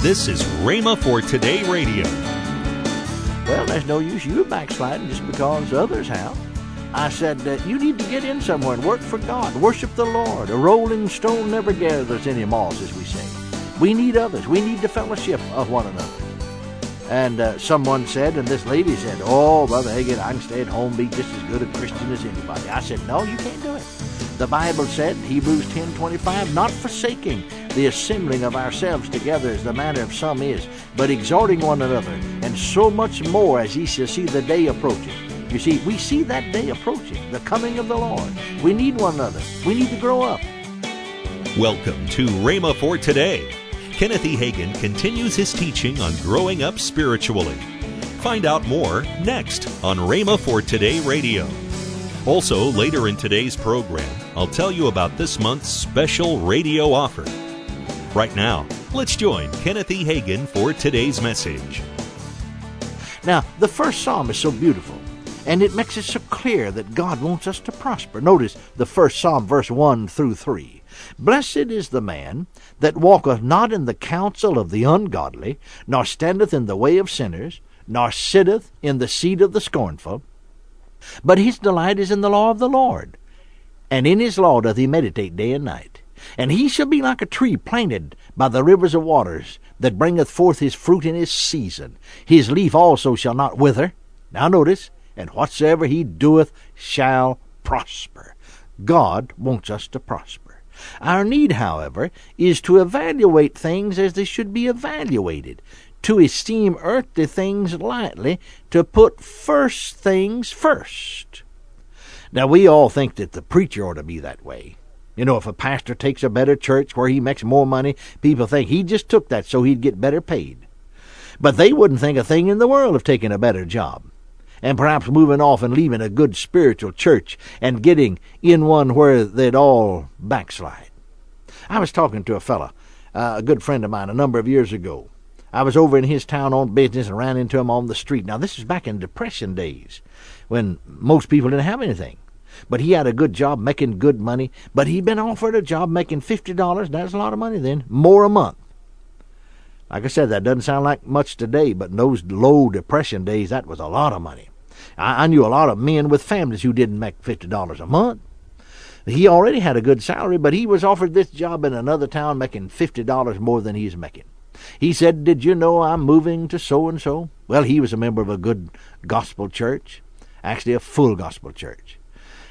This is Rhema for Today Radio. Well, there's no use you backsliding just because others have. I said that you need to get in somewhere and work for God, worship the Lord. A rolling stone never gathers any moss, as we say. We need others. We need the fellowship of one another. And uh, someone said, and this lady said, "Oh, Brother Hagin, I can stay at home, be just as good a Christian as anybody." I said, "No, you can't do it." The Bible said, Hebrews 10:25, not forsaking the assembling of ourselves together as the manner of some is, but exhorting one another, and so much more as ye shall see the day approaching. You see, we see that day approaching, the coming of the Lord. We need one another. We need to grow up. Welcome to Rhema for Today. Kenneth E. Hagin continues his teaching on growing up spiritually. Find out more next on Rhema for Today Radio. Also, later in today's program, I'll tell you about this month's special radio offer. Right now, let's join Kenneth E. Hagin for today's message. Now, the first psalm is so beautiful, and it makes it so clear that God wants us to prosper. Notice the first psalm, verse 1 through 3. Blessed is the man that walketh not in the counsel of the ungodly, nor standeth in the way of sinners, nor sitteth in the seat of the scornful. But his delight is in the law of the Lord, and in his law doth he meditate day and night. And he shall be like a tree planted by the rivers of waters, that bringeth forth his fruit in his season. His leaf also shall not wither. Now notice, and whatsoever he doeth shall prosper. God wants us to prosper. Our need, however, is to evaluate things as they should be evaluated to esteem earthly things lightly, to put first things first. Now, we all think that the preacher ought to be that way. You know, if a pastor takes a better church where he makes more money, people think he just took that so he'd get better paid. But they wouldn't think a thing in the world of taking a better job, and perhaps moving off and leaving a good spiritual church and getting in one where they'd all backslide. I was talking to a fellow, uh, a good friend of mine, a number of years ago, I was over in his town on business and ran into him on the street. Now, this was back in Depression days when most people didn't have anything. But he had a good job making good money. But he'd been offered a job making $50. That's a lot of money then, more a month. Like I said, that doesn't sound like much today, but in those low Depression days, that was a lot of money. I, I knew a lot of men with families who didn't make $50 a month. He already had a good salary, but he was offered this job in another town making $50 more than he's making. He said, Did you know I'm moving to so and so? Well, he was a member of a good gospel church, actually a full gospel church.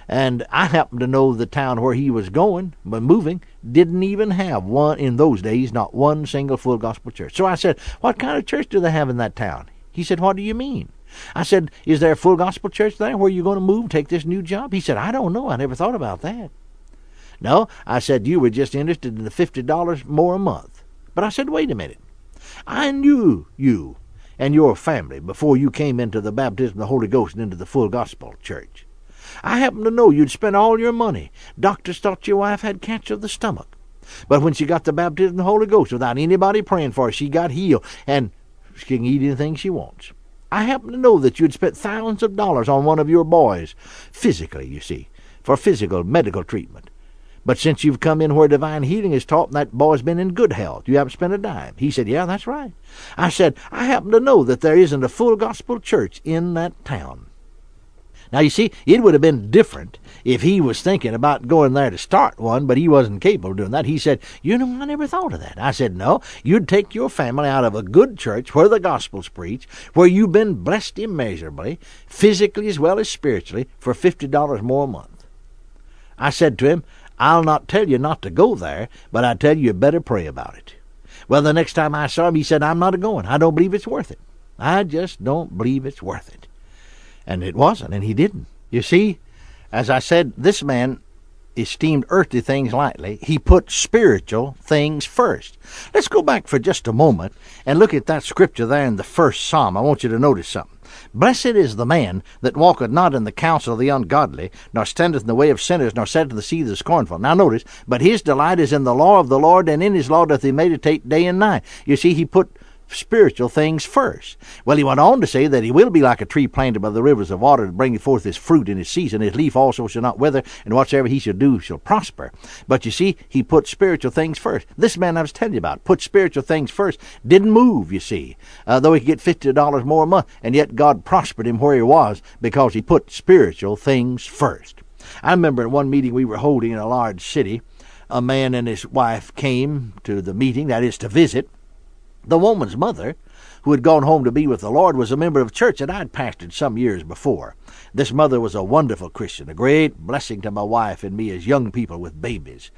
And I happened to know the town where he was going, but moving, didn't even have one, in those days, not one single full gospel church. So I said, What kind of church do they have in that town? He said, What do you mean? I said, Is there a full gospel church there where you're going to move, take this new job? He said, I don't know. I never thought about that. No, I said, You were just interested in the $50 more a month. But I said, wait a minute. I knew you and your family before you came into the baptism of the Holy Ghost and into the full gospel church. I happen to know you'd spent all your money. Doctors thought your wife had cancer of the stomach. But when she got the baptism of the Holy Ghost without anybody praying for her, she got healed and she can eat anything she wants. I happen to know that you'd spent thousands of dollars on one of your boys, physically, you see, for physical medical treatment. But since you've come in where divine healing is taught, and that boy's been in good health, you haven't spent a dime. He said, Yeah, that's right. I said, I happen to know that there isn't a full gospel church in that town. Now, you see, it would have been different if he was thinking about going there to start one, but he wasn't capable of doing that. He said, You know, I never thought of that. I said, No, you'd take your family out of a good church where the gospel's preached, where you've been blessed immeasurably, physically as well as spiritually, for $50 more a month. I said to him, I'll not tell you not to go there, but I tell you you better pray about it. Well, the next time I saw him, he said, I'm not a going. I don't believe it's worth it. I just don't believe it's worth it. And it wasn't, and he didn't. You see, as I said, this man esteemed earthly things lightly. He put spiritual things first. Let's go back for just a moment and look at that scripture there in the first psalm. I want you to notice something. Blessed is the man that walketh not in the counsel of the ungodly, nor standeth in the way of sinners, nor sitteth in the seat of the scornful. Now notice, but his delight is in the law of the Lord, and in his law doth he meditate day and night. You see, he put spiritual things first. Well, he went on to say that he will be like a tree planted by the rivers of water, bringing forth his fruit in his season. His leaf also shall not wither, and whatsoever he shall do shall prosper. But you see, he put spiritual things first. This man I was telling you about put spiritual things first. Didn't move, you see, uh, though he could get fifty dollars more a month, and yet God prospered him where he was because he put spiritual things first. I remember in one meeting we were holding in a large city, a man and his wife came to the meeting, that is to visit. The woman's mother, who had gone home to be with the Lord, was a member of a church that I'd pastored some years before. This mother was a wonderful Christian, a great blessing to my wife and me as young people with babies.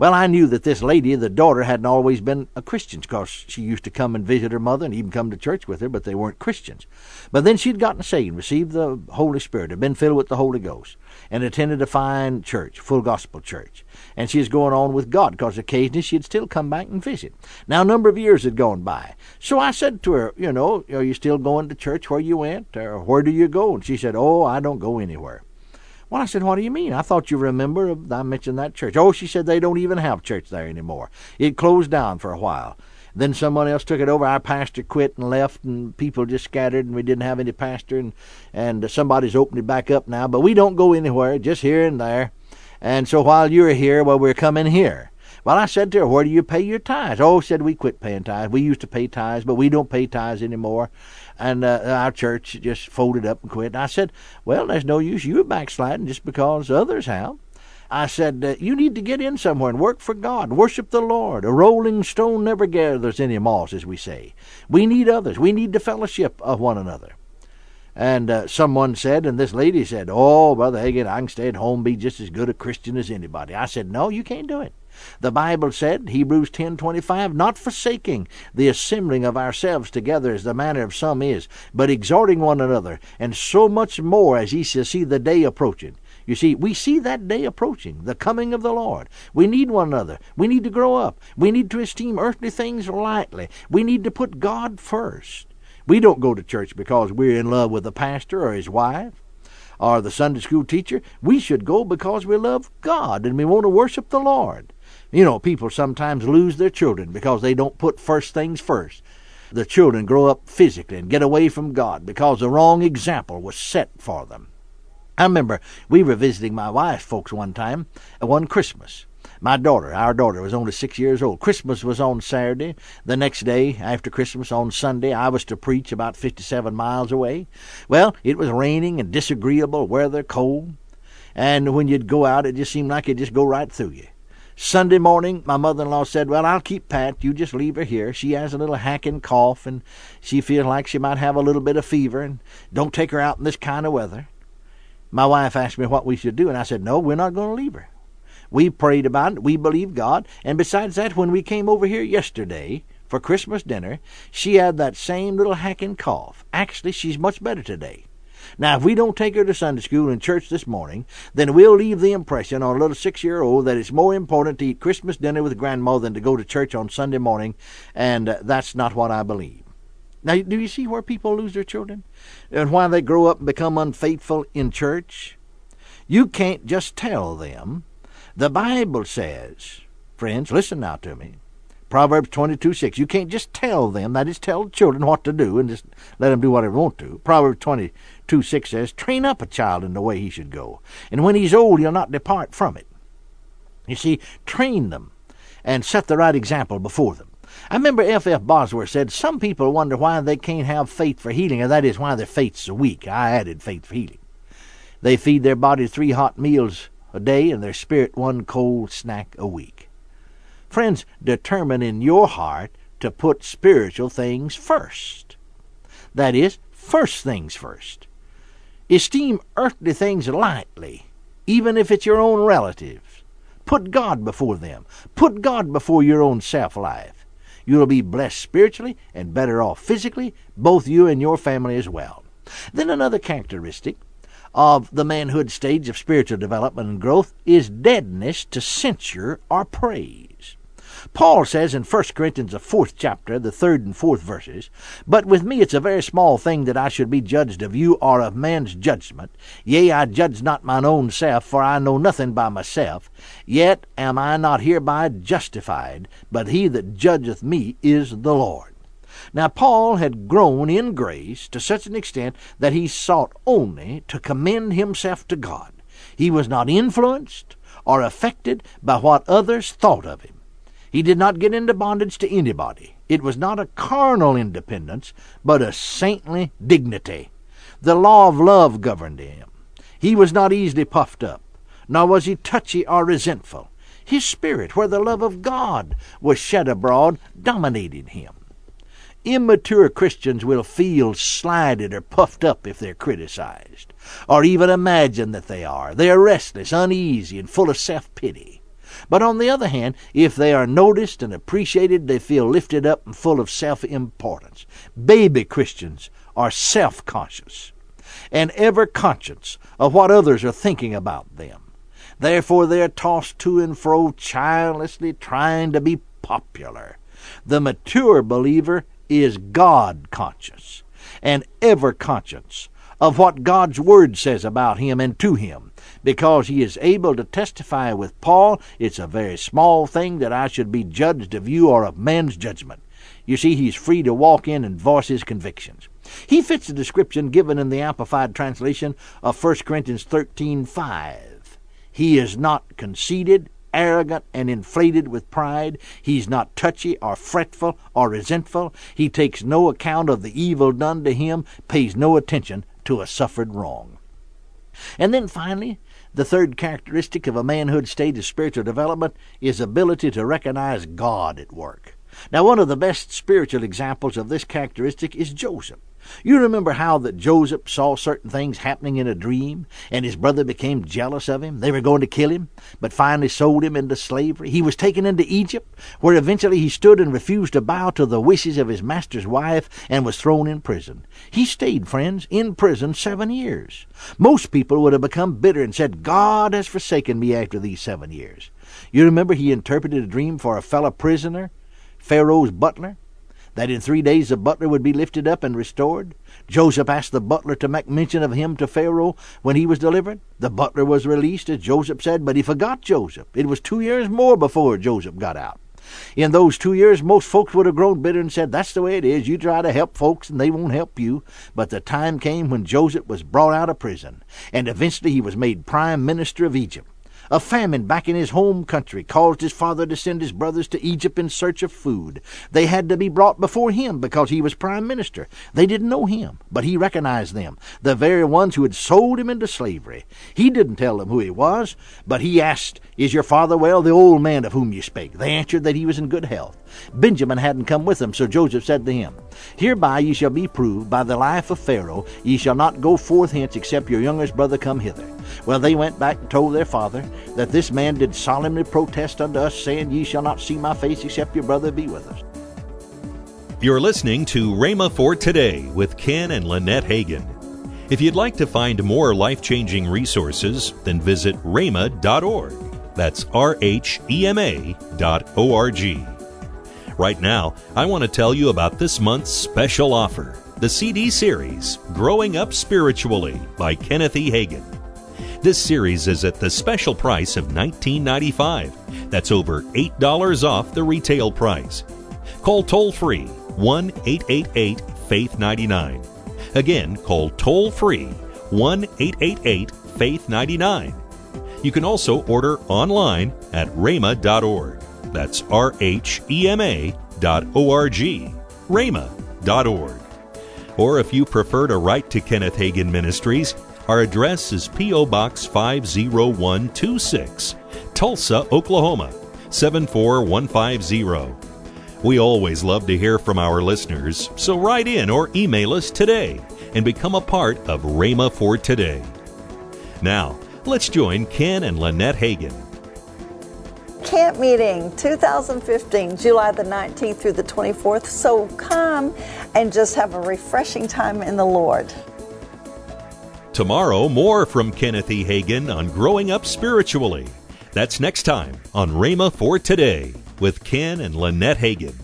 Well, I knew that this lady, the daughter, hadn't always been a Christian because she used to come and visit her mother and even come to church with her, but they weren't Christians. But then she'd gotten saved, received the Holy Spirit, had been filled with the Holy Ghost, and attended a fine church, full gospel church. And she was going on with God because occasionally she'd still come back and visit. Now, a number of years had gone by. So I said to her, You know, are you still going to church where you went? Or where do you go? And she said, Oh, I don't go anywhere. Well, I said, What do you mean? I thought you remember I mentioned that church. Oh, she said they don't even have church there anymore. It closed down for a while. Then someone else took it over. Our pastor quit and left, and people just scattered, and we didn't have any pastor. And and somebody's opened it back up now, but we don't go anywhere, just here and there. And so while you're here, well, we're coming here. Well, I said to her, Where do you pay your tithes? Oh, said we quit paying tithes. We used to pay tithes, but we don't pay tithes anymore and uh, our church just folded up and quit. And I said, Well, there's no use you backsliding just because others have. I said, uh, You need to get in somewhere and work for God, worship the Lord. A rolling stone never gathers any moss, as we say. We need others. We need the fellowship of one another. And uh, someone said, and this lady said, Oh, Brother Hagin, I can stay at home, be just as good a Christian as anybody. I said, No, you can't do it. The Bible said, Hebrews 10:25, not forsaking the assembling of ourselves together as the manner of some is, but exhorting one another, and so much more as ye shall see the day approaching. You see, we see that day approaching, the coming of the Lord. We need one another. We need to grow up. We need to esteem earthly things lightly. We need to put God first. We don't go to church because we're in love with the pastor or his wife or the Sunday school teacher. We should go because we love God and we want to worship the Lord. You know, people sometimes lose their children because they don't put first things first. The children grow up physically and get away from God because the wrong example was set for them. I remember we were visiting my wife's folks one time, uh, one Christmas. My daughter, our daughter, was only six years old. Christmas was on Saturday. The next day, after Christmas, on Sunday, I was to preach about 57 miles away. Well, it was raining and disagreeable weather, cold. And when you'd go out, it just seemed like it'd just go right through you. Sunday morning, my mother in law said, Well, I'll keep Pat. You just leave her here. She has a little hacking cough, and she feels like she might have a little bit of fever, and don't take her out in this kind of weather. My wife asked me what we should do, and I said, No, we're not going to leave her. We prayed about it. We believe God. And besides that, when we came over here yesterday for Christmas dinner, she had that same little hacking cough. Actually, she's much better today. Now, if we don't take her to Sunday school and church this morning, then we'll leave the impression on a little six year old that it's more important to eat Christmas dinner with grandma than to go to church on Sunday morning, and uh, that's not what I believe. Now, do you see where people lose their children? And why they grow up and become unfaithful in church? You can't just tell them the Bible says, friends, listen now to me. Proverbs 22 6. You can't just tell them, that is, tell children what to do and just let them do whatever they want to. Proverbs 22 6 says, Train up a child in the way he should go, and when he's old, he'll not depart from it. You see, train them and set the right example before them. I remember F. F. Bosworth said, Some people wonder why they can't have faith for healing, and that is why their faith's so weak. I added faith for healing. They feed their body three hot meals a day and their spirit one cold snack a week. Friends, determine in your heart to put spiritual things first. That is, first things first. Esteem earthly things lightly, even if it's your own relatives. Put God before them. Put God before your own self life. You'll be blessed spiritually and better off physically, both you and your family as well. Then another characteristic of the manhood stage of spiritual development and growth is deadness to censure or praise. Paul says in 1 Corinthians, the fourth chapter, the third and fourth verses, But with me it's a very small thing that I should be judged of you or of man's judgment. Yea, I judge not mine own self, for I know nothing by myself. Yet am I not hereby justified, but he that judgeth me is the Lord. Now, Paul had grown in grace to such an extent that he sought only to commend himself to God. He was not influenced or affected by what others thought of him. He did not get into bondage to anybody. It was not a carnal independence, but a saintly dignity. The law of love governed him. He was not easily puffed up, nor was he touchy or resentful. His spirit, where the love of God was shed abroad, dominated him. Immature Christians will feel slighted or puffed up if they're criticized, or even imagine that they are. They are restless, uneasy, and full of self pity. But on the other hand, if they are noticed and appreciated, they feel lifted up and full of self importance. Baby Christians are self conscious and ever conscious of what others are thinking about them. Therefore, they are tossed to and fro childlessly, trying to be popular. The mature believer is God conscious and ever conscious of what God's Word says about him and to him. Because he is able to testify with Paul, it's a very small thing that I should be judged of you or of man's judgment. You see, he's free to walk in and voice his convictions. He fits the description given in the Amplified Translation of 1 Corinthians 13:5. He is not conceited, arrogant, and inflated with pride. He's not touchy or fretful or resentful. He takes no account of the evil done to him, pays no attention to a suffered wrong. And then finally, the third characteristic of a manhood state of spiritual development is ability to recognize God at work. Now, one of the best spiritual examples of this characteristic is Joseph. You remember how that Joseph saw certain things happening in a dream, and his brother became jealous of him. They were going to kill him, but finally sold him into slavery. He was taken into Egypt, where eventually he stood and refused to bow to the wishes of his master's wife and was thrown in prison. He stayed, friends, in prison seven years. Most people would have become bitter and said, God has forsaken me after these seven years. You remember he interpreted a dream for a fellow prisoner, Pharaoh's butler? That in three days the butler would be lifted up and restored? Joseph asked the butler to make mention of him to Pharaoh when he was delivered. The butler was released, as Joseph said, but he forgot Joseph. It was two years more before Joseph got out. In those two years, most folks would have grown bitter and said, That's the way it is. You try to help folks and they won't help you. But the time came when Joseph was brought out of prison, and eventually he was made prime minister of Egypt. A famine back in his home country caused his father to send his brothers to Egypt in search of food. They had to be brought before him because he was prime minister. They didn't know him, but he recognized them, the very ones who had sold him into slavery. He didn't tell them who he was, but he asked, Is your father well, the old man of whom you spake? They answered that he was in good health. Benjamin hadn't come with them, so Joseph said to him, Hereby ye shall be proved by the life of Pharaoh, ye shall not go forth hence except your youngest brother come hither. Well, they went back and told their father that this man did solemnly protest unto us, saying, Ye shall not see my face except your brother be with us. You're listening to Rhema for Today with Ken and Lynette Hagin. If you'd like to find more life changing resources, then visit rhema.org. That's R H E M A dot O R G. Right now, I want to tell you about this month's special offer the CD series, Growing Up Spiritually by Kenneth E. Hagin. This series is at the special price of $19.95. That's over $8 off the retail price. Call toll free 1 888 Faith 99. Again, call toll free 1 888 Faith 99. You can also order online at rhema.org. That's R H E M A dot O R G. rhema.org. Or if you prefer to write to Kenneth Hagin Ministries, our address is P.O. Box 50126, Tulsa, Oklahoma 74150. We always love to hear from our listeners, so write in or email us today and become a part of Rhema for Today. Now, let's join Ken and Lynette Hagin. Camp meeting 2015, July the 19th through the 24th. So come and just have a refreshing time in the Lord. Tomorrow, more from Kenneth E. Hagin on growing up spiritually. That's next time on Rhema for Today with Ken and Lynette Hagin.